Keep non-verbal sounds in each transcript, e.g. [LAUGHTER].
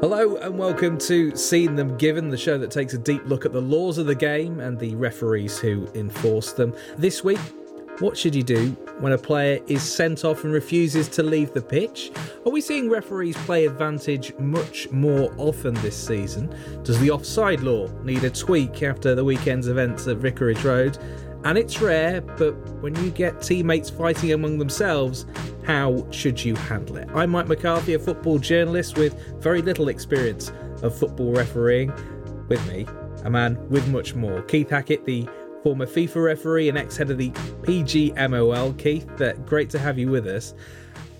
Hello and welcome to Seen Them Given, the show that takes a deep look at the laws of the game and the referees who enforce them. This week, what should you do when a player is sent off and refuses to leave the pitch? Are we seeing referees play advantage much more often this season? Does the offside law need a tweak after the weekend's events at Vicarage Road? And it's rare, but when you get teammates fighting among themselves, how should you handle it? I'm Mike McCarthy, a football journalist with very little experience of football refereeing. With me, a man with much more. Keith Hackett, the former FIFA referee and ex head of the PGMOL. Keith, uh, great to have you with us.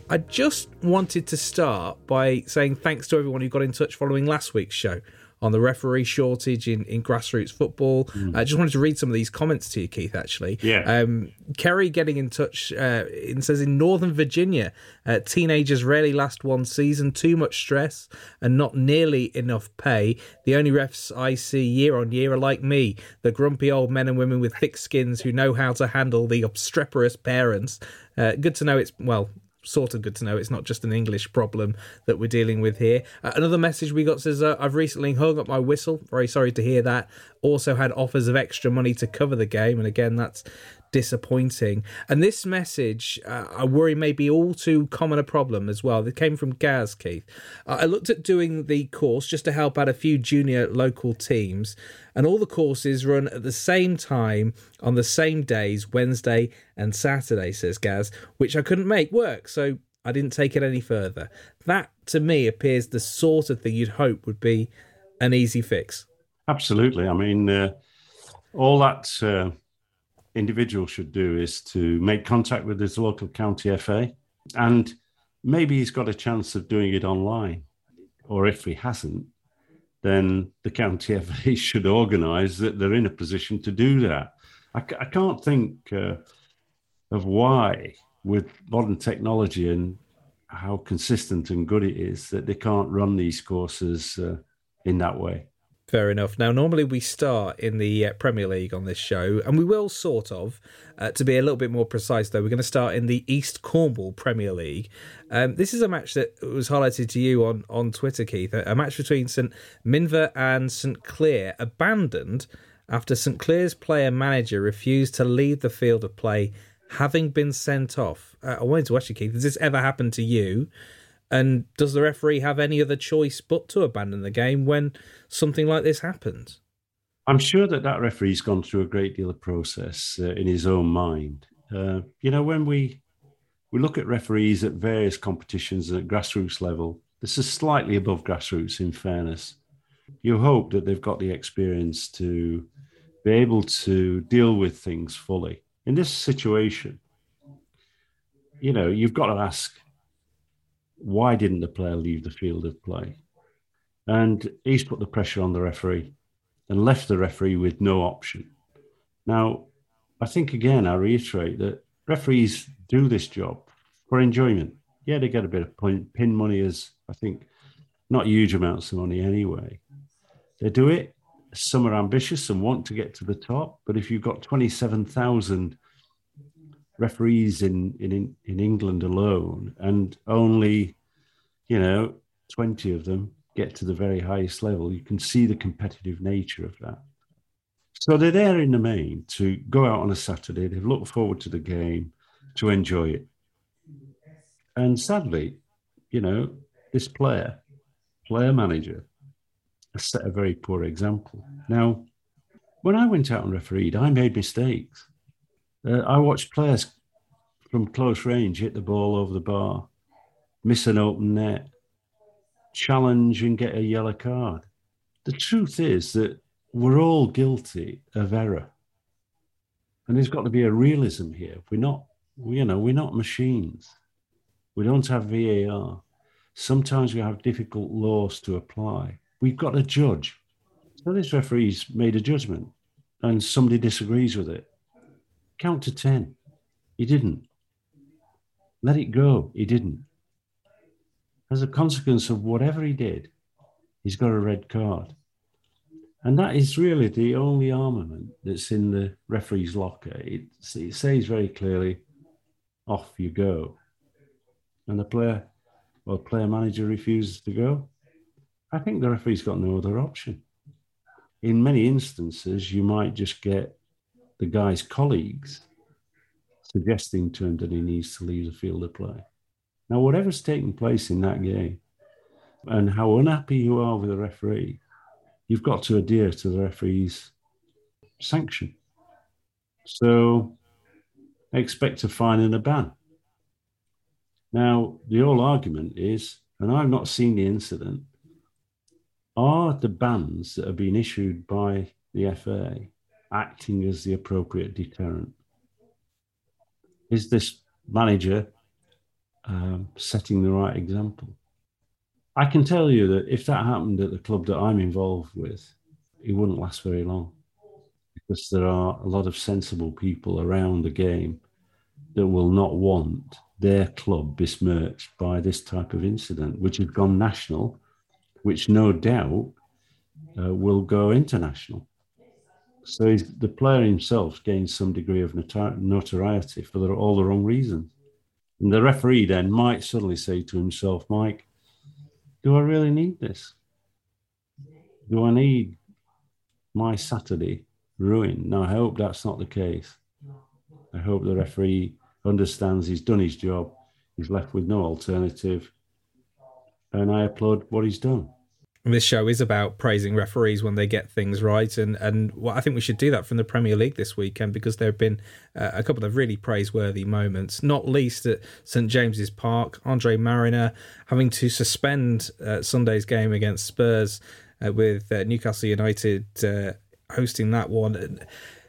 I just wanted to start by saying thanks to everyone who got in touch following last week's show on the referee shortage in, in grassroots football. Mm. I just wanted to read some of these comments to you, Keith, actually. Yeah. Um, Kerry getting in touch uh, and says in Northern Virginia, uh, teenagers rarely last one season, too much stress and not nearly enough pay. The only refs I see year on year are like me, the grumpy old men and women with thick skins who know how to handle the obstreperous parents. Uh, good to know it's, well, sort of good to know it's not just an English problem that we're dealing with here. Uh, another message we got says, uh, I've recently hung up my whistle. Very sorry to hear that. Also had offers of extra money to cover the game. And again, that's disappointing. And this message, uh, I worry, may be all too common a problem as well. It came from Gaz, Keith. Uh, I looked at doing the course just to help out a few junior local teams, and all the courses run at the same time on the same days, Wednesday and Saturday, says Gaz, which I couldn't make work. So I didn't take it any further. That, to me, appears the sort of thing you'd hope would be an easy fix. Absolutely. I mean, uh, all that individual should do is to make contact with his local county FA, and maybe he's got a chance of doing it online. Or if he hasn't, then the county [LAUGHS] FA should organise that they're in a position to do that. I, I can't think uh, of why, with modern technology and how consistent and good it is, that they can't run these courses uh, in that way. Fair enough. Now, normally we start in the uh, Premier League on this show, and we will sort of. Uh, to be a little bit more precise, though, we're going to start in the East Cornwall Premier League. Um, this is a match that was highlighted to you on, on Twitter, Keith. A, a match between St Minver and St Cleer, abandoned after St Cleer's player manager refused to leave the field of play, having been sent off. Uh, I wanted to ask you, Keith, has this ever happened to you? And does the referee have any other choice but to abandon the game when something like this happens? I'm sure that that referee's gone through a great deal of process uh, in his own mind. Uh, you know, when we we look at referees at various competitions at grassroots level, this is slightly above grassroots. In fairness, you hope that they've got the experience to be able to deal with things fully. In this situation, you know, you've got to ask why didn't the player leave the field of play? And he's put the pressure on the referee and left the referee with no option. Now, I think again, I reiterate that referees do this job for enjoyment. Yeah, they get a bit of pin money as I think not huge amounts of money anyway. They do it. Some are ambitious and want to get to the top, but if you've got 27,000 referees in, in in England alone, and only you know 20 of them get to the very highest level. You can see the competitive nature of that. So they're there in the main to go out on a Saturday. They've looked forward to the game, to enjoy it. And sadly, you know, this player, player manager, has set a very poor example. Now, when I went out and refereed, I made mistakes. Uh, I watched players from close range hit the ball over the bar, miss an open net, challenge and get a yellow card. The truth is that we're all guilty of error. And there's got to be a realism here. We're not, you know, we're not machines. We don't have VAR. Sometimes we have difficult laws to apply. We've got a judge. So this referee's made a judgment and somebody disagrees with it. Count to 10. He didn't. Let it go. He didn't. As a consequence of whatever he did, he's got a red card. And that is really the only armament that's in the referee's locker. It, it says very clearly, off you go. And the player, well, player manager refuses to go. I think the referee's got no other option. In many instances, you might just get the guy's colleagues suggesting to him that he needs to leave the field of play. Now, whatever's taking place in that game, and how unhappy you are with the referee, you've got to adhere to the referee's sanction. So expect a fine and a ban. Now, the whole argument is, and I've not seen the incident, are the bans that have been issued by the FA acting as the appropriate deterrent? Is this manager um, setting the right example? I can tell you that if that happened at the club that I'm involved with, it wouldn't last very long because there are a lot of sensible people around the game that will not want their club besmirched by this type of incident, which has gone national, which no doubt uh, will go international. So the player himself gains some degree of notoriety for the, all the wrong reasons. And the referee then might suddenly say to himself, Mike, do I really need this? Do I need my Saturday ruined? Now, I hope that's not the case. I hope the referee understands he's done his job, he's left with no alternative, and I applaud what he's done. This show is about praising referees when they get things right, and and well, I think we should do that from the Premier League this weekend because there have been uh, a couple of really praiseworthy moments, not least at St James's Park. Andre Marriner having to suspend uh, Sunday's game against Spurs uh, with uh, Newcastle United uh, hosting that one.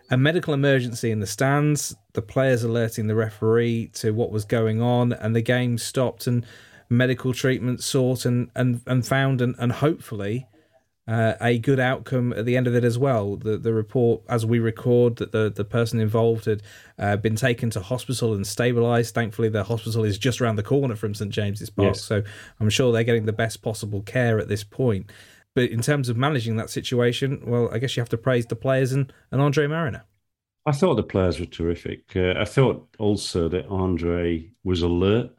A medical emergency in the stands, the players alerting the referee to what was going on, and the game stopped. And medical treatment sought and and, and found and, and hopefully uh, a good outcome at the end of it as well. The the report as we record that the, the person involved had uh, been taken to hospital and stabilised. Thankfully, the hospital is just around the corner from St James's Park, yes. so I'm sure they're getting the best possible care at this point. But in terms of managing that situation, well, I guess you have to praise the players and, and Andre Marriner. I thought the players were terrific. Uh, I thought also that Andre was alert.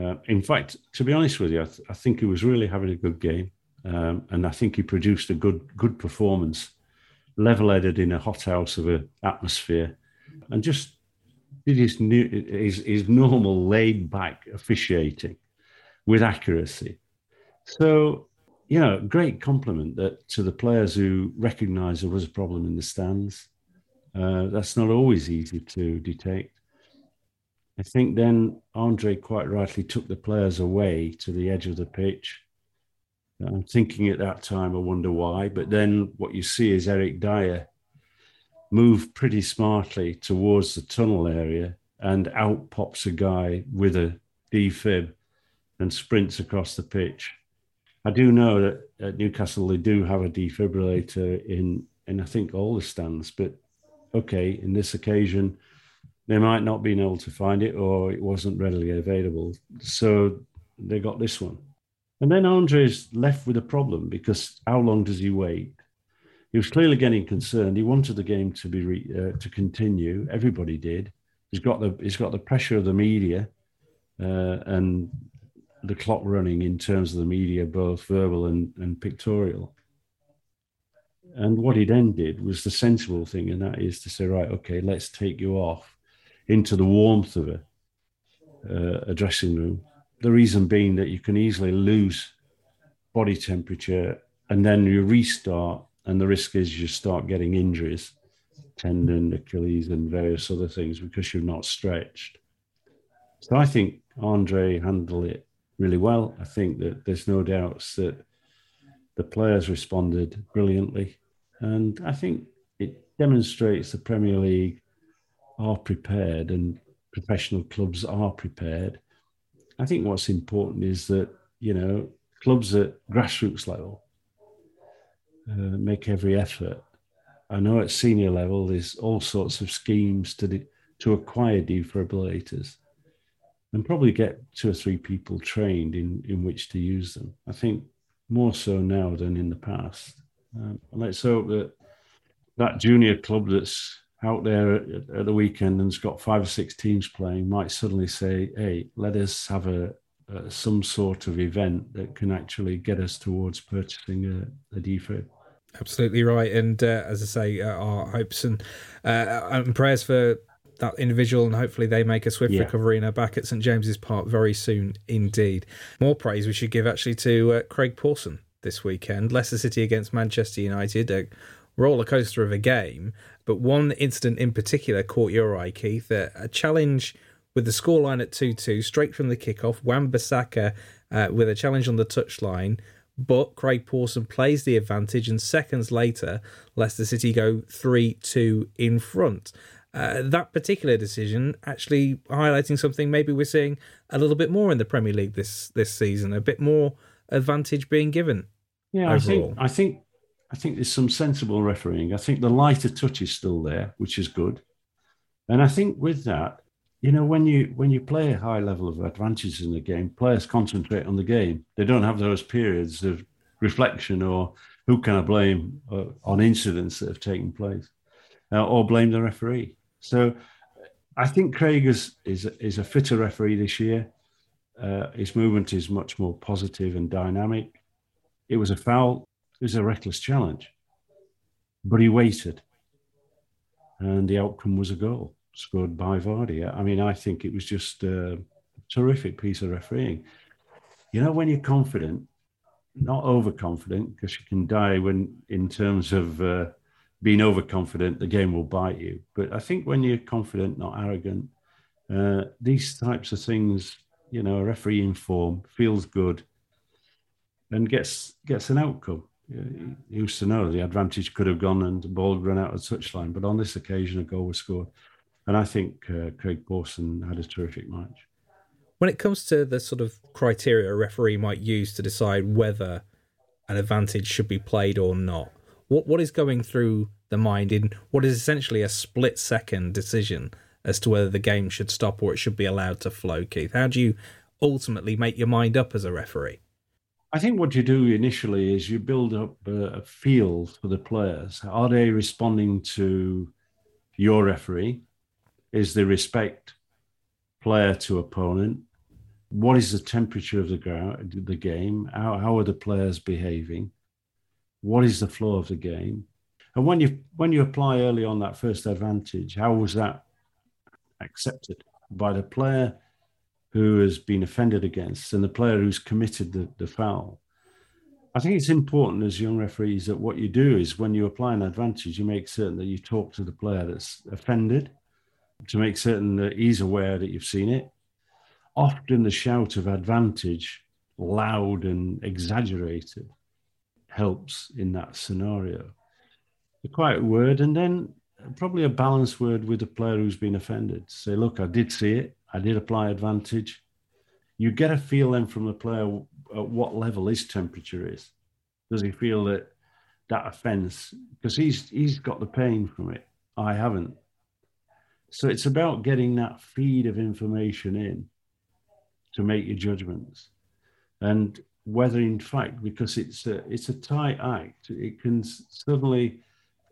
Uh, in fact, to be honest with you, I, th- I, think he was really having a good game, um, and I think he produced a good good performance, level-headed in a hothouse of an atmosphere, and just did his new, his, his normal laid-back officiating with accuracy. So you know, great compliment that to the players who recognised there was a problem in the stands. Uh, that's not always easy to detect. I think then Andre quite rightly took the players away to the edge of the pitch. I'm thinking at that time, I wonder why. But then what you see is Eric Dier move pretty smartly towards the tunnel area, and out pops a guy with a defib and sprints across the pitch. I do know that at Newcastle they do have a defibrillator in, in I think all the stands, but okay, in this occasion, they might not been able to find it or it wasn't readily available. So they got this one. And then Andre's left with a problem because how long does he wait? He was clearly getting concerned. He wanted the game to be re, uh, to continue. Everybody did. He's got the he's got the pressure of the media uh, and the clock running in terms of the media, both verbal and, and pictorial. And what he then did was the sensible thing, and that is to say, right, okay, let's take you off into the warmth of a, uh, a dressing room. The reason being that you can easily lose body temperature and then you restart, and the risk is you start getting injuries, tendon, Achilles, and various other things because you're not stretched. So I think Andre handled it really well. I think that there's no doubts that the players responded brilliantly. And I think it demonstrates the Premier League are prepared and professional clubs are prepared. I think what's important is that, you know, clubs at grassroots level uh, make every effort. I know at senior level, there's all sorts of schemes to, de- to acquire defibrillators and probably get two or three people trained in, in which to use them. I think more so now than in the past. Um, let's hope that that junior club that's out there at, at, the weekend and's got five or six teams playing might suddenly say, "Hey, let us have a uh, some sort of event that can actually get us towards purchasing a, a defib. Absolutely right, and uh, as I say, uh, our hopes and uh, and prayers for that individual, and hopefully they make a swift yeah. recovery and are back at St James's Park very soon indeed. More praise we should give actually to uh, Craig Pawson this weekend. Leicester City against Manchester United, a roller coaster of a game, but one incident in particular caught your eye, Keith. A, a challenge with the scoreline at 2 2, straight from the kickoff. Wan Bissaka uh, with a challenge on the touchline. But Craig Pawson plays the advantage, and seconds later, Leicester City go 3 2 in front. Uh, that particular decision actually highlighting something maybe we're seeing a little bit more in the Premier League this this season, a bit more advantage being given. Yeah, overall. I think I think I think there's some sensible refereeing. I think the lighter touch is still there, which is good, and I think with that, you know, when you when you play a high level of advantages in the game, players concentrate on the game. They don't have those periods of reflection or who can I blame uh, on incidents that have taken place, uh, or blame the referee. So I think Craig is is, is a fitter referee this year. Uh, his movement is much more positive and dynamic. It was a foul. It was a reckless challenge, but he waited, and the outcome was a goal scored by Vardy. I mean, I think it was just a terrific piece of refereeing. You know, when you're confident, not overconfident, because you can die when, in terms of uh, being overconfident, the game will bite you. But I think when you're confident, not arrogant, uh, these types of things, you know, a referee in form feels good and gets gets an outcome. Used to know the advantage could have gone and the ball run out of the touchline, but on this occasion, a goal was scored. And I think uh, Craig Pawson had a terrific match. When it comes to the sort of criteria a referee might use to decide whether an advantage should be played or not, what what is going through the mind in what is essentially a split second decision as to whether the game should stop or it should be allowed to flow, Keith? How do you ultimately make your mind up as a referee? I think what you do initially is you build up a feel for the players. Are they responding to your referee? is the respect player to opponent. What is the temperature of the ground, the game? How, how are the players behaving? What is the flow of the game? And when you when you apply early on that first advantage, how was that accepted by the player who has been offended against and the player who's committed the, the foul? I think it's important as young referees that what you do is when you apply an advantage, you make certain that you talk to the player that's offended to make certain that he's aware that you've seen it. Often the shout of advantage, loud and exaggerated, helps in that scenario. A quiet word, and then probably a balanced word with the player who's been offended. Say, look, I did see it. I did apply advantage. You get a feel then from the player at what level his temperature is. Does he feel that that offence? Because he's he's got the pain from it. I haven't. So it's about getting that feed of information in to make your judgments. And whether in fact, because it's a, it's a tight act, it can suddenly,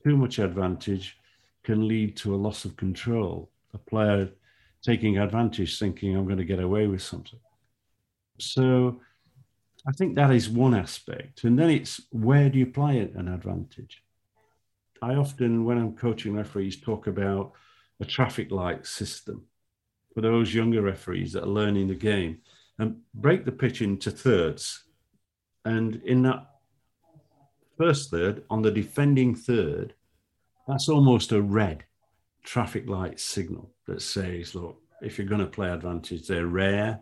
too much advantage can lead to a loss of control. A player taking advantage, thinking, I'm going to get away with something. So I think that is one aspect. And then it's where do you apply it an advantage? I often, when I'm coaching referees, talk about a traffic light system for those younger referees that are learning the game and break the pitch into thirds. And in that first third, on the defending third, that's almost a red traffic light signal that says, look, if you're going to play advantage, they're rare,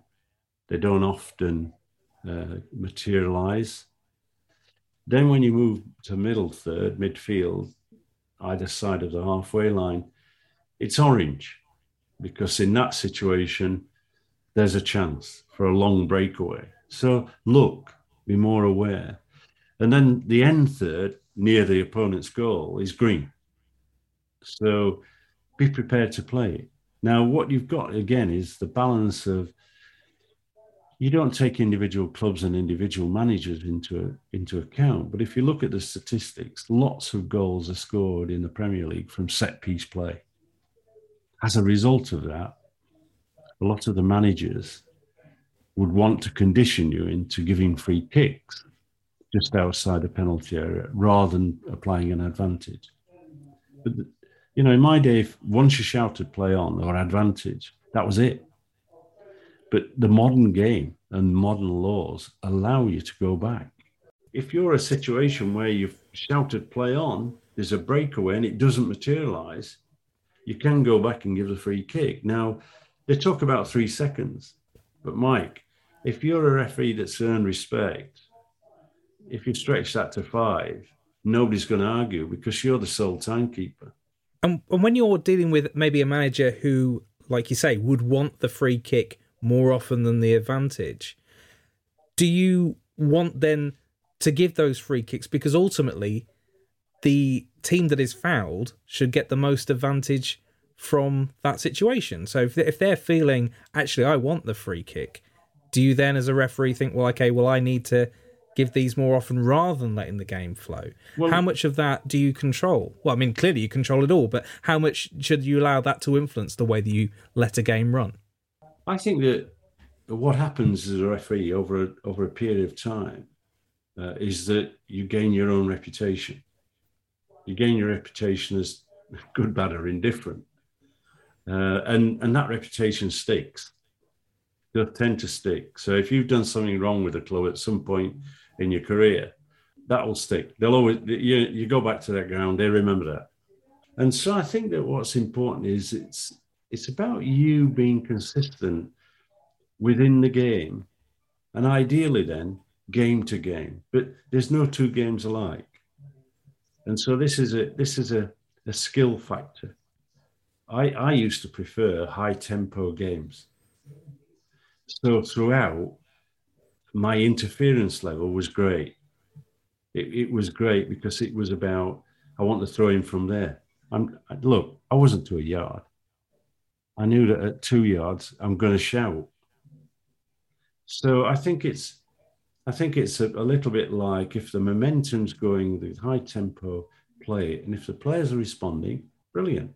they don't often uh, materialize. Then when you move to middle third, midfield, either side of the halfway line, it's orange because in that situation, there's a chance for a long breakaway. So look, be more aware. And then the end third near the opponent's goal is green. So be prepared to play it. Now, what you've got again is the balance of you don't take individual clubs and individual managers into into account. But if you look at the statistics, lots of goals are scored in the Premier League from set piece play as a result of that, a lot of the managers would want to condition you into giving free kicks just outside the penalty area rather than applying an advantage. But, you know, in my day, if once you shouted play on or advantage, that was it. But the modern game and modern laws allow you to go back. If you're a situation where you've shouted play on, there's a breakaway and it doesn't materialize, you can go back and give the free kick. Now, they talk about three seconds, but Mike, if you're a referee that's earned respect, if you stretch that to five, nobody's going to argue because you're the sole timekeeper. And, and when you're dealing with maybe a manager who, like you say, would want the free kick more often than the advantage, do you want then to give those free kicks? Because ultimately, the team that is fouled should get the most advantage from that situation. So if, if they're feeling, actually, I want the free kick, do you then, as a referee, think, well, okay, well, I need to give these more often rather than letting the game flow? Well, how much of that do you control? Well, I mean, clearly you control it all, but how much should you allow that to influence the way that you let a game run? I think that what happens as a referee over a, over a period of time uh, is that you gain your own reputation. You gain your reputation as good, bad, or indifferent, uh, and and that reputation sticks. They'll tend to stick. So if you've done something wrong with a club at some point in your career, that will stick. They'll always you you go back to that ground. They remember that, and so I think that what's important is it's it's about you being consistent within the game, and ideally then game to game. But there's no two games alike, and so this is a this is a, a skill factor. I, I used to prefer high tempo games. So throughout, my interference level was great. It, it was great because it was about I want to throw in from there. I'm look, I wasn't to a yard. I knew that at two yards I'm going to shout. So I think it's I think it's a, a little bit like if the momentum's going with high tempo, play. And if the players are responding, brilliant.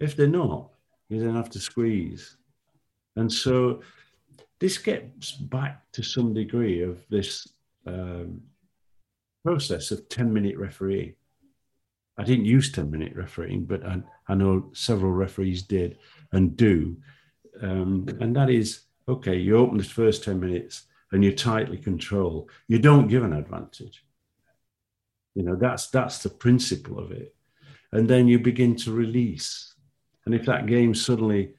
If they're not, you then have to squeeze. And so this gets back to some degree of this um, process of 10 minute referee. I didn't use 10 minute refereeing, but I, I know several referees did and do. Um, and that is okay, you open the first 10 minutes and you tightly control. You don't give an advantage. You know, that's that's the principle of it. And then you begin to release. And if that game suddenly,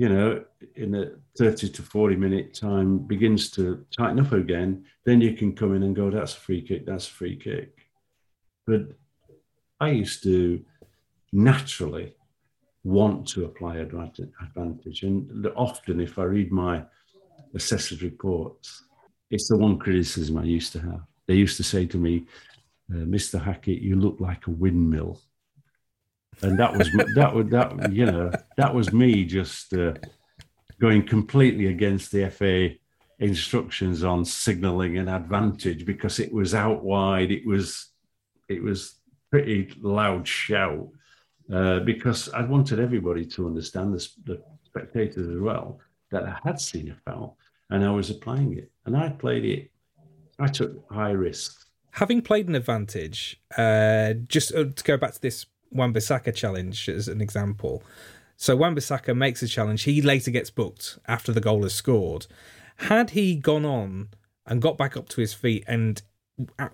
you know, in a 30 to 40 minute time begins to tighten up again, then you can come in and go, that's a free kick, that's a free kick. But I used to naturally want to apply advantage. And often, if I read my assessors' reports, it's the one criticism I used to have. They used to say to me, uh, Mr. Hackett, you look like a windmill. And that was that would that you know that was me just uh, going completely against the FA instructions on signalling an advantage because it was out wide. It was it was pretty loud shout uh, because I wanted everybody to understand the, the spectators as well that I had seen a foul and I was applying it and I played it. I took high risks. Having played an advantage, uh, just uh, to go back to this Wan-Bissaka challenge as an example. So Wan-Bissaka makes a challenge. He later gets booked after the goal is scored. Had he gone on and got back up to his feet and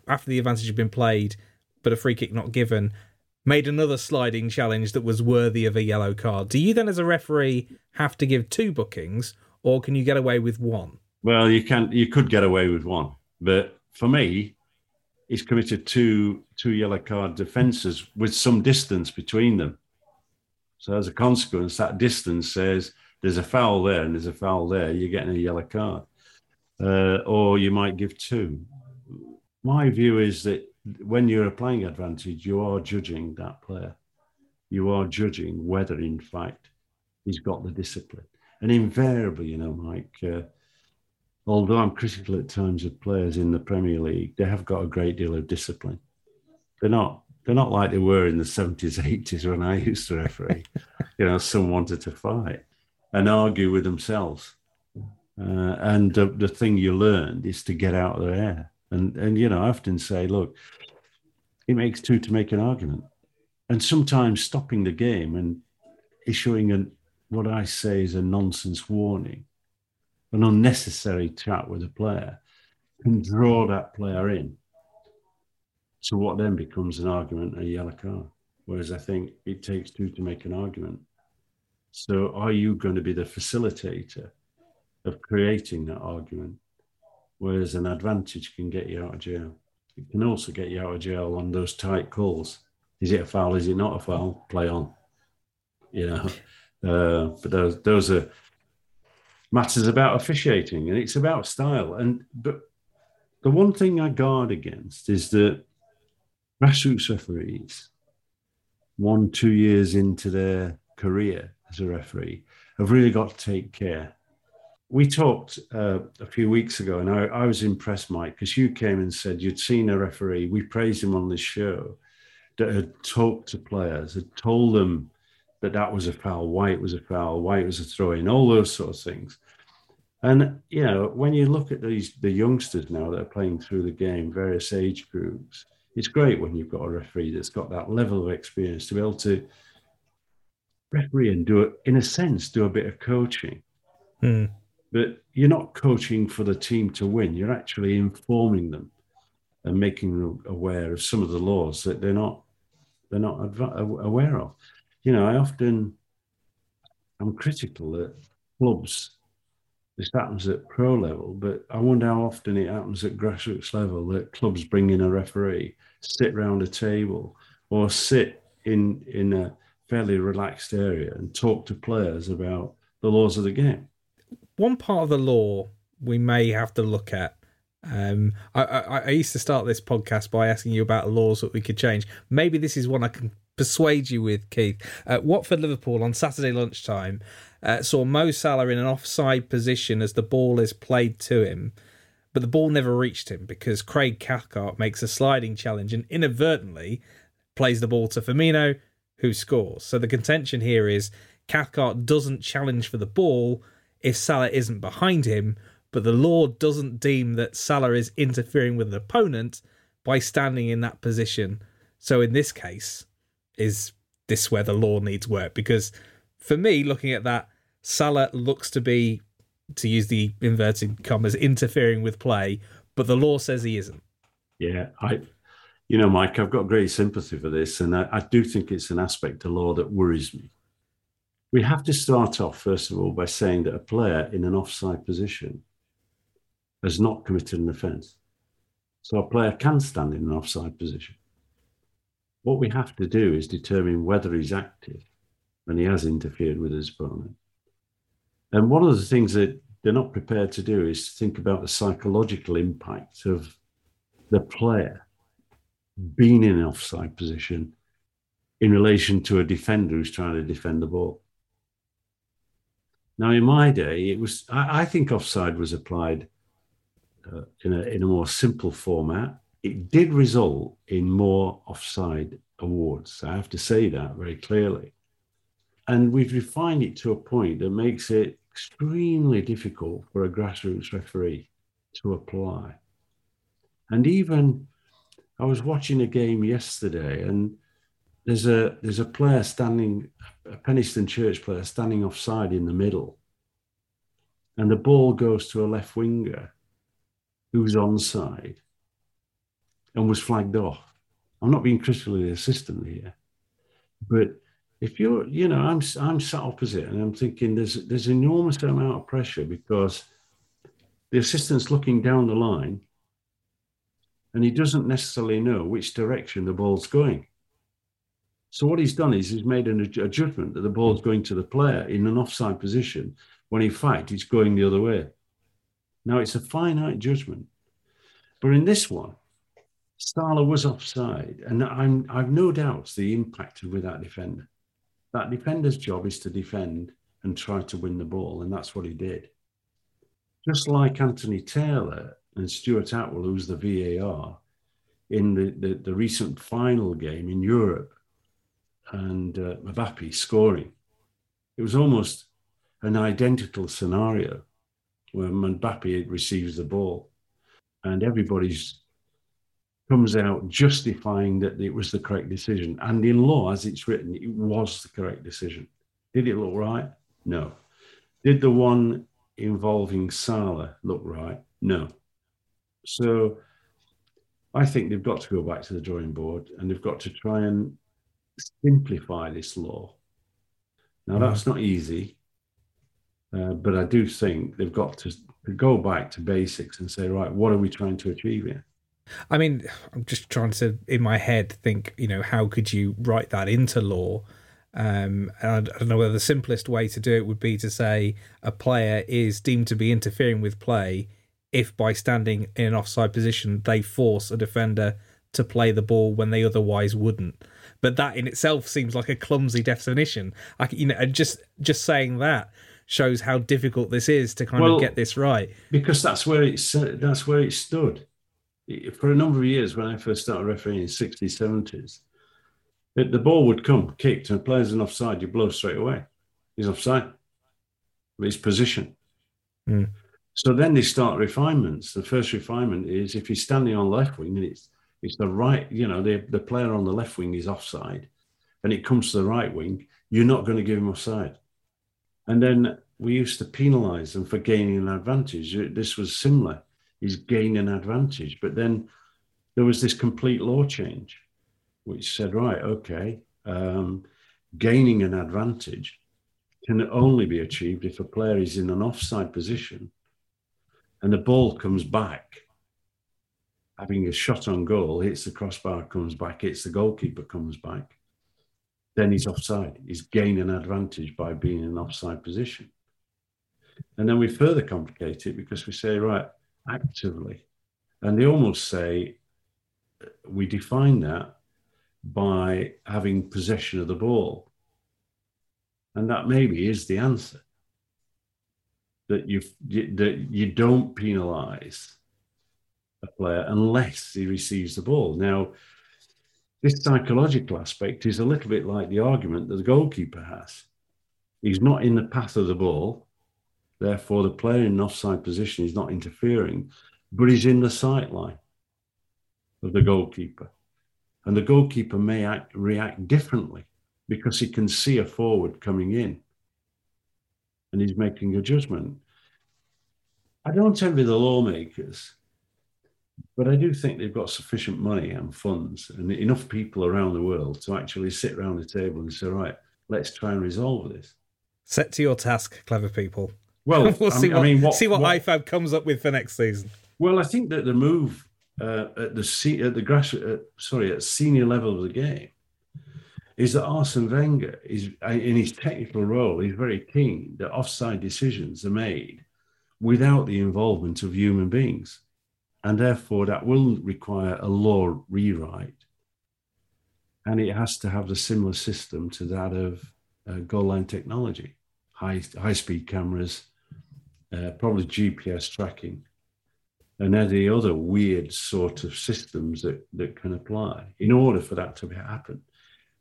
after the advantage had been played, but a free kick not given, made another sliding challenge that was worthy of a yellow card. Do you then, as a referee, have to give two bookings, or can you get away with one? Well, you can. You could get away with one, but for me, he's committed two two yellow card defences with some distance between them. So as a consequence, that distance says there's a foul there and there's a foul there. You're getting a yellow card, uh, or you might give two. My view is that when you're applying advantage, you are judging that player. You are judging whether, in fact, he's got the discipline. And invariably, you know, Mike, uh, although I'm critical at times of players in the Premier League, they have got a great deal of discipline. They're not they're not like they were in the 70s, 80s when I used to referee. you know, some wanted to fight and argue with themselves. Uh, and the, the thing you learned is to get out of there. And, and, you know, I often say, look, it makes two to make an argument. And sometimes stopping the game and issuing an, what I say is a nonsense warning, an unnecessary chat with a player, can draw that player in to what then becomes an argument, a yellow card. Whereas I think it takes two to make an argument. So are you going to be the facilitator of creating that argument? Whereas an advantage can get you out of jail. It can also get you out of jail on those tight calls. Is it a foul? Is it not a foul? Play on. You know, [LAUGHS] uh, but those those are matters about officiating, and it's about style. And but the one thing I guard against is that grassroots referees, one two years into their career as a referee, have really got to take care we talked uh, a few weeks ago, and I, I was impressed, Mike, because you came and said you'd seen a referee. We praised him on this show that had talked to players, had told them that that was a foul, why it was a foul, why it was a throw in, all those sort of things. And you know, when you look at these the youngsters now that are playing through the game, various age groups, it's great when you've got a referee that's got that level of experience to be able to referee and do it in a sense, do a bit of coaching. Hmm but you're not coaching for the team to win. You're actually informing them and making them aware of some of the laws that they're not they're not aware of. You know, I often I'm critical that clubs. This happens at pro level, but I wonder how often it happens at grassroots level that clubs bring in a referee, sit around a table, or sit in in a fairly relaxed area and talk to players about the laws of the game one part of the law we may have to look at. Um, I, I, I, used to start this podcast by asking you about laws that we could change. Maybe this is one I can persuade you with, Keith. Uh, Watford Liverpool on Saturday lunchtime uh, saw Mo Salah in an offside position as the ball is played to him, but the ball never reached him because Craig Cathcart makes a sliding challenge and inadvertently plays the ball to Firmino, who scores. So the contention here is Cathcart doesn't challenge for the ball if Salah isn't behind him, but the law doesn't deem that Salah is interfering with an opponent by standing in that position. So in this case, is this where the law needs work? Because for me, looking at that, Salah looks to be, to use the inverted commas, interfering with play, but the law says he isn't. Yeah, I, you know, Mike, I've got great sympathy for this, and I, I do think it's an aspect of law that worries me we have to start off, first of all, by saying that a player in an offside position has not committed an offence. So a player can stand in an offside position. What we have to do is determine whether he's active and he has interfered with his opponent. And one of the things that they're not prepared to do is think about the psychological impact of the player being in an offside position in relation to a defender who's trying to defend the ball. Now, in my day, it was I, I think offside was applied uh, in a in a more simple format. It did result in more offside awards. I have to say that very clearly, and we've refined it to a point that makes it extremely difficult for a grassroots referee to apply. And even I was watching a game yesterday, and there's a there's a player standing, a Penistone Church player standing offside in the middle, and the ball goes to a left winger who's onside and was flagged off. I'm not being critical of the assistant here, but if you're, you know, I'm I'm sat opposite and I'm thinking there's there's enormous amount of pressure because the assistant's looking down the line and he doesn't necessarily know which direction the ball's going. So what he's done is he's made an, a judgment that the ball's going to the player in an offside position when in fact it's going the other way. Now it's a finite judgment. But in this one, Salah was offside, and I'm, I've no doubts the impact with that defender. That defender's job is to defend and try to win the ball, and that's what he did. Just like Anthony Taylor and Stuart Atwell, who's the VAR, in the, the, the recent final game in Europe and uh, Mbappe scoring. It was almost an identical scenario where Mbappe receives the ball, and everybody's comes out justifying that it was the correct decision. And in law, as it's written, it was the correct decision. Did it look right? No. Did the one involving Salah look right? No. So I think they've got to go back to the drawing board and they've got to try and simplify this law. Now, that's not easy, uh, but I do think they've got to, to go back to basics and say, right, what are we trying to achieve here? I mean, I'm just trying to, in my head, think, you know, how could you write that into law? Um, and I don't know whether the simplest way to do it would be to say a player is deemed to be interfering with play if by standing in an offside position they force a defender to play the ball when they otherwise wouldn't. But that in itself seems like a clumsy definition. I, you know, and just just saying that shows how difficult this is to kind well, of get this right. Because that's where it's that's where it stood for a number of years when I first started refereeing in the 60s, 70s. It, the ball would come kicked and players in offside, you blow straight away. He's offside. His position. Mm. So then they start refinements. The first refinement is if he's standing on left wing and it's it's the right, you know, the, the player on the left wing is offside and it comes to the right wing, you're not going to give him offside. And then we used to penalise them for gaining an advantage. This was similar. He's gaining an advantage. But then there was this complete law change, which said, right, okay, um, gaining an advantage can only be achieved if a player is in an offside position and the ball comes back, having a shot on goal, hits the crossbar, comes back, hits the goalkeeper, comes back, then he's offside. He's gained an advantage by being in an offside position. And then we further complicate it because we say, right, actively. And they almost say we define that by having possession of the ball. And that maybe is the answer that you that you don't penalize a player unless he receives the ball. Now, this psychological aspect is a little bit like the argument that the goalkeeper has. He's not in the path of the ball, therefore the player in an offside position is not interfering, but he's in the sight line of the goalkeeper. And the goalkeeper may act, react differently because he can see a forward coming in and he's making a judgment. I don't envy the lawmakers, but I do think they've got sufficient money and funds and enough people around the world to actually sit around the table and say, right, let's try and resolve this. Set to your task, clever people. Well, [LAUGHS] we'll I see, mean, what, I mean, what, see what, what IFAB comes up with for next season. Well, I think that the move uh, at the at the grass, uh, sorry, at senior level of the game is that Arsene Wenger is in his technical role. He's very keen that offside decisions are made without the involvement of human beings, and therefore that will require a law rewrite, and it has to have a similar system to that of uh, goal line technology, high high speed cameras, uh, probably GPS tracking. And any other weird sort of systems that, that can apply in order for that to happen.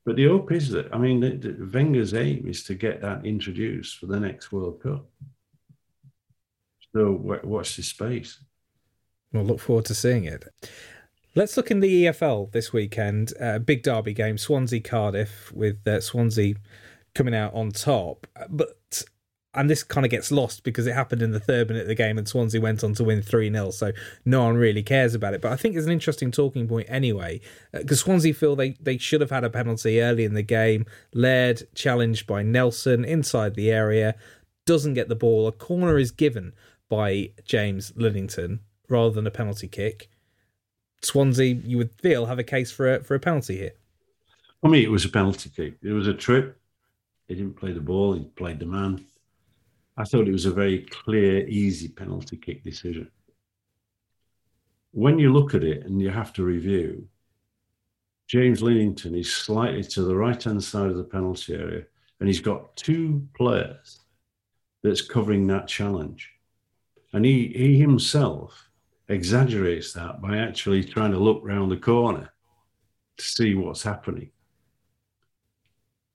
But the hope is that, I mean, the, Wenger's aim is to get that introduced for the next World Cup. So watch this space. We'll look forward to seeing it. Let's look in the EFL this weekend. Uh, big derby game, Swansea Cardiff, with uh, Swansea coming out on top. But and this kind of gets lost because it happened in the third minute of the game and Swansea went on to win 3 0. So no one really cares about it. But I think it's an interesting talking point anyway, because uh, Swansea feel they, they should have had a penalty early in the game. Laird challenged by Nelson inside the area, doesn't get the ball. A corner is given by James Linington rather than a penalty kick. Swansea, you would feel, have a case for a, for a penalty here. For me, it was a penalty kick. It was a trip. He didn't play the ball, he played the man I thought it was a very clear, easy penalty kick decision. When you look at it and you have to review, James Linington is slightly to the right hand side of the penalty area, and he's got two players that's covering that challenge. And he, he himself exaggerates that by actually trying to look round the corner to see what's happening.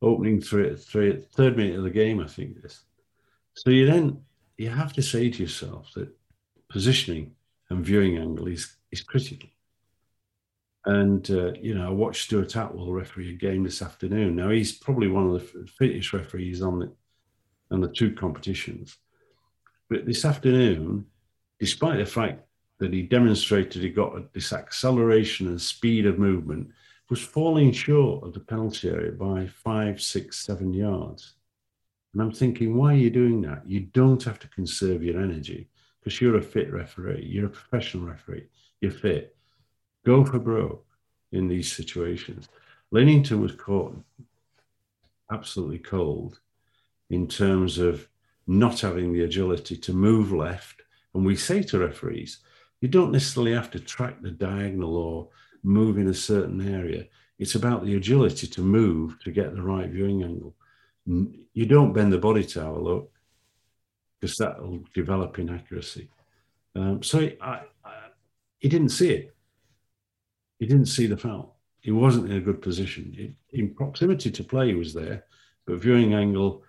Opening three, three, third minute of the game, I think this. So you then you have to say to yourself that positioning and viewing angle is, is critical. And, uh, you know, I watched Stuart Atwell referee a game this afternoon. Now, he's probably one of the fittest referees on the, on the two competitions. But this afternoon, despite the fact that he demonstrated he got this acceleration and speed of movement, was falling short of the penalty area by five, six, seven yards. And I'm thinking, why are you doing that? You don't have to conserve your energy because you're a fit referee, you're a professional referee, you're fit. Go for broke in these situations. Linington was caught absolutely cold in terms of not having the agility to move left. And we say to referees, you don't necessarily have to track the diagonal or move in a certain area. It's about the agility to move to get the right viewing angle. You don't bend the body to have a look because that will develop inaccuracy. Um, so I, I, he didn't see it. He didn't see the foul. He wasn't in a good position. It, in proximity to play, he was there, but viewing angle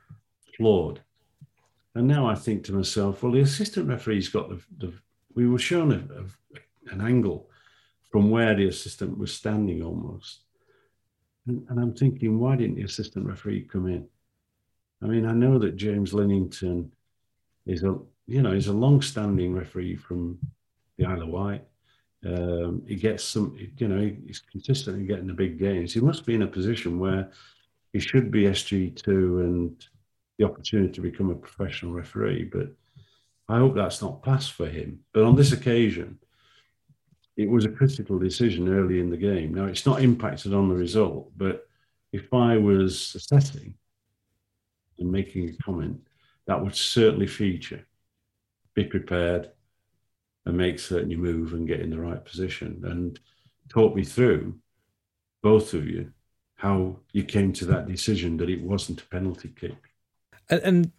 flawed. And now I think to myself, well, the assistant referee's got the, the we were shown a, a, an angle from where the assistant was standing almost. And, and, I'm thinking, why didn't the assistant referee come in? I mean, I know that James Linington is a, you know, he's a long-standing referee from the Isle of Wight. Um, he gets some, you know, he's consistently getting the big games. He must be in a position where he should be SG2 and the opportunity to become a professional referee. But I hope that's not passed for him. But on this occasion, it was a critical decision early in the game. Now, it's not impacted on the result, but if I was assessing and making a comment, that would certainly feature. Be prepared and make certain you move and get in the right position. And talk me through, both of you, how you came to that decision that it wasn't a penalty kick. And, and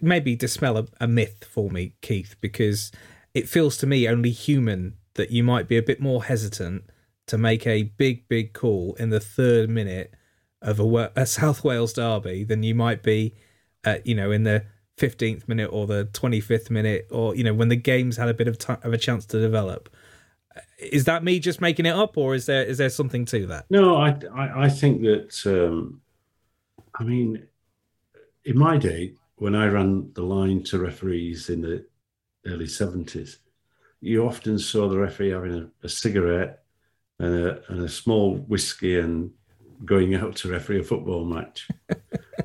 maybe dispel a, a myth for me, Keith, because it feels to me only human that you might be a bit more hesitant to make a big, big call in the third minute of a, a South Wales derby than you might be, uh, you know, in the 15th minute or the 25th minute or, you know, when the game's had a bit of, time, of a chance to develop. Is that me just making it up or is there is there something to that? No, I, I, I think that, um, I mean, in my day, when I ran the line to referees in the early 70s, you often saw the referee having a, a cigarette and a, and a, small whiskey and going out to referee a football match.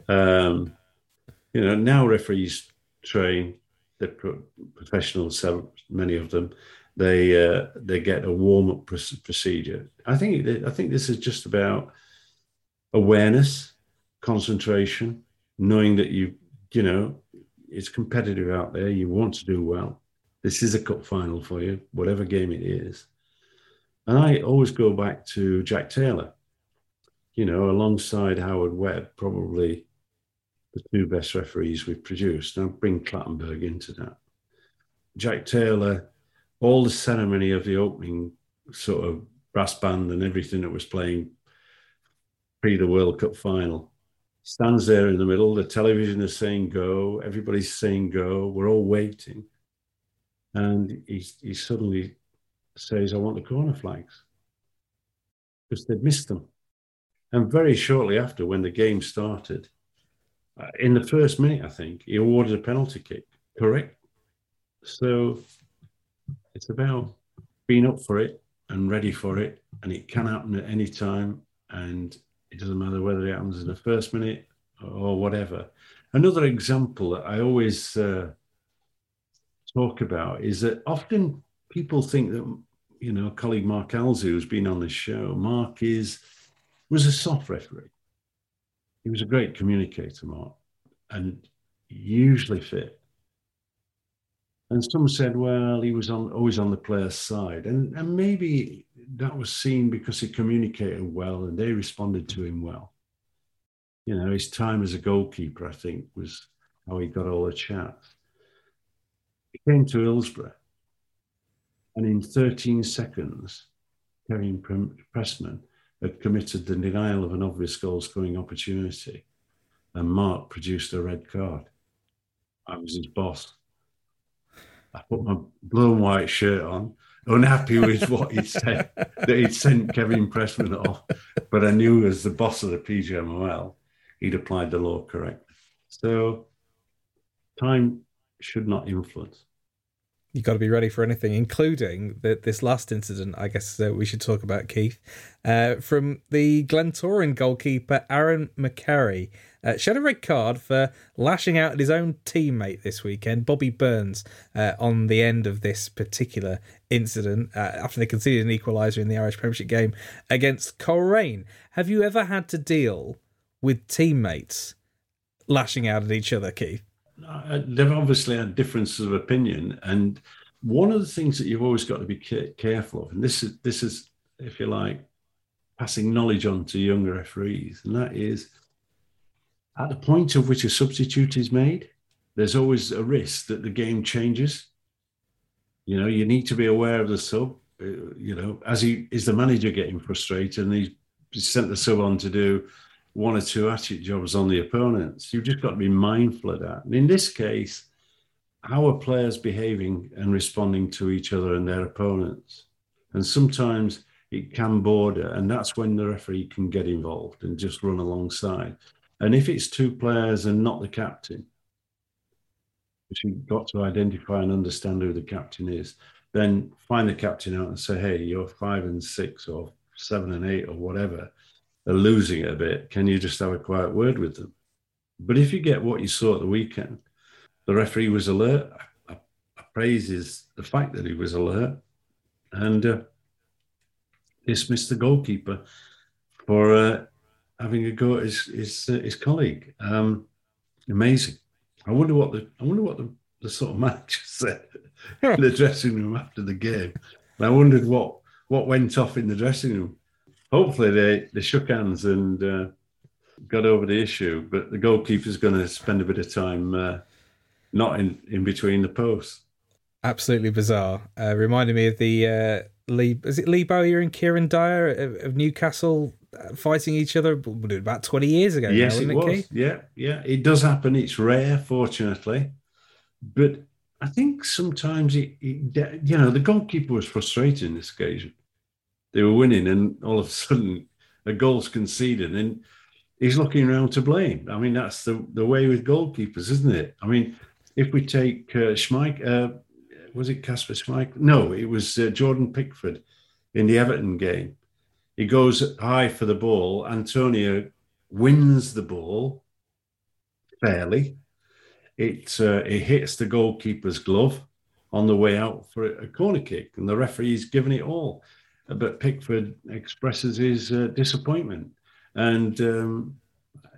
um, you know, now referees train, they're professionals, many of them. They uh, they get a warm up procedure. I think I think this is just about awareness, concentration, knowing that you you know it's competitive out there. You want to do well. This is a cup final for you, whatever game it is. And I always go back to Jack Taylor, you know, alongside Howard Webb, probably the two best referees we've produced. Now bring Clattenburg into that. Jack Taylor, all the ceremony of the opening sort of brass band and everything that was playing pre the World Cup final stands there in the middle. The television is saying go. Everybody's saying go. We're all waiting. And he, he suddenly says, I want the corner flags because they'd missed them. And very shortly after, when the game started, uh, in the first minute, I think, he awarded a penalty kick. Correct. So it's about being up for it and ready for it. And it can happen at any time. And it doesn't matter whether it happens in the first minute or whatever. Another example that I always uh, talk about is that often people think that, you know, colleague Mark Halsey, who's been on this show, Mark is was a soft referee. He was a great communicator, Mark, and usually fit. And some said, well, he was on, always on the player's side. And, and maybe that was seen because he communicated well and they responded to him well. You know, his time as a goalkeeper, I think, was how he got all the chats. He came to Hillsborough, and in 13 seconds, Kevin Pressman had committed the denial of an obvious goal scoring opportunity, and Mark produced a red card. I was his boss. I put my blue and white shirt on, unhappy with [LAUGHS] what he'd said, that he'd sent Kevin Pressman off. But I knew as the boss of the PGMOL, he'd applied the law correctly. So time should not influence. You've got to be ready for anything, including the, this last incident. I guess uh, we should talk about Keith uh, from the Glentoran goalkeeper Aaron McCarry. Uh, a red card for lashing out at his own teammate this weekend, Bobby Burns, uh, on the end of this particular incident uh, after they conceded an equaliser in the Irish Premiership game against Coleraine. Have you ever had to deal with teammates lashing out at each other, Keith? Uh, they've obviously had differences of opinion, and one of the things that you've always got to be careful of, and this is this is, if you like, passing knowledge on to younger referees, and that is at the point of which a substitute is made, there's always a risk that the game changes. You know, you need to be aware of the sub. Uh, you know, as he is the manager getting frustrated and he's sent the sub on to do one or two hatchet jobs on the opponents. You've just got to be mindful of that. And in this case, how are players behaving and responding to each other and their opponents? And sometimes it can border, and that's when the referee can get involved and just run alongside. And if it's two players and not the captain, which you've got to identify and understand who the captain is, then find the captain out and say, hey, you're five and six or seven and eight or whatever, are losing it a bit. Can you just have a quiet word with them? But if you get what you saw at the weekend, the referee was alert. I, I praises the fact that he was alert and uh, dismissed the goalkeeper for uh, having a go at his his, uh, his colleague. Um, amazing. I wonder what the I wonder what the, the sort of [LAUGHS] manager said in the dressing room after the game. And I wondered what what went off in the dressing room. Hopefully they they shook hands and uh, got over the issue. But the goalkeeper's going to spend a bit of time uh, not in in between the posts. Absolutely bizarre. Uh, reminded me of the uh, Lee. Is it Lee Bowyer and Kieran Dyer of, of Newcastle fighting each other about 20 years ago. Yes, now, it, was. It, yeah, yeah. It does happen. It's rare, fortunately. But I think sometimes, it, it, you know, the goalkeeper was frustrated in this occasion. They were winning, and all of a sudden, a goal's conceded, and he's looking around to blame. I mean, that's the, the way with goalkeepers, isn't it? I mean, if we take uh, Schmeich, uh, was it Kasper Schmeichel? No, it was uh, Jordan Pickford in the Everton game he goes high for the ball. Antonio wins the ball fairly. It uh, it hits the goalkeeper's glove on the way out for a corner kick, and the referee's given it all. But Pickford expresses his uh, disappointment, and um,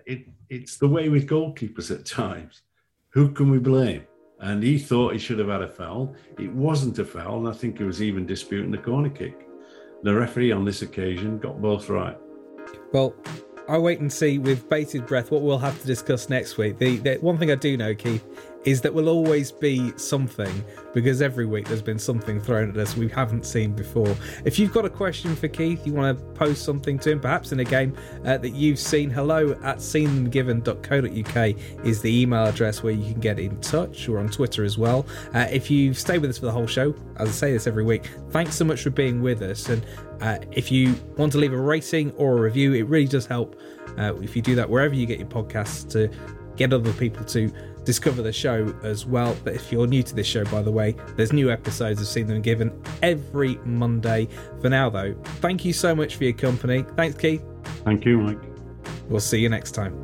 it it's the way with goalkeepers at times. Who can we blame? And he thought he should have had a foul. It wasn't a foul, and I think he was even disputing the corner kick. The referee on this occasion got both right. Well, I wait and see with bated breath what we'll have to discuss next week. The, the one thing I do know, Keith, is that we'll always be something because every week there's been something thrown at us we haven't seen before. If you've got a question for Keith, you want to post something to him, perhaps in a game uh, that you've seen, hello at seenthemgiven.co.uk is the email address where you can get in touch or on Twitter as well. Uh, if you stay with us for the whole show, as I say this every week, thanks so much for being with us. And uh, if you want to leave a rating or a review, it really does help uh, if you do that wherever you get your podcasts to get other people to discover the show as well. But if you're new to this show, by the way, there's new episodes of Seen Them Given every Monday. For now, though, thank you so much for your company. Thanks, Keith. Thank you, Mike. We'll see you next time.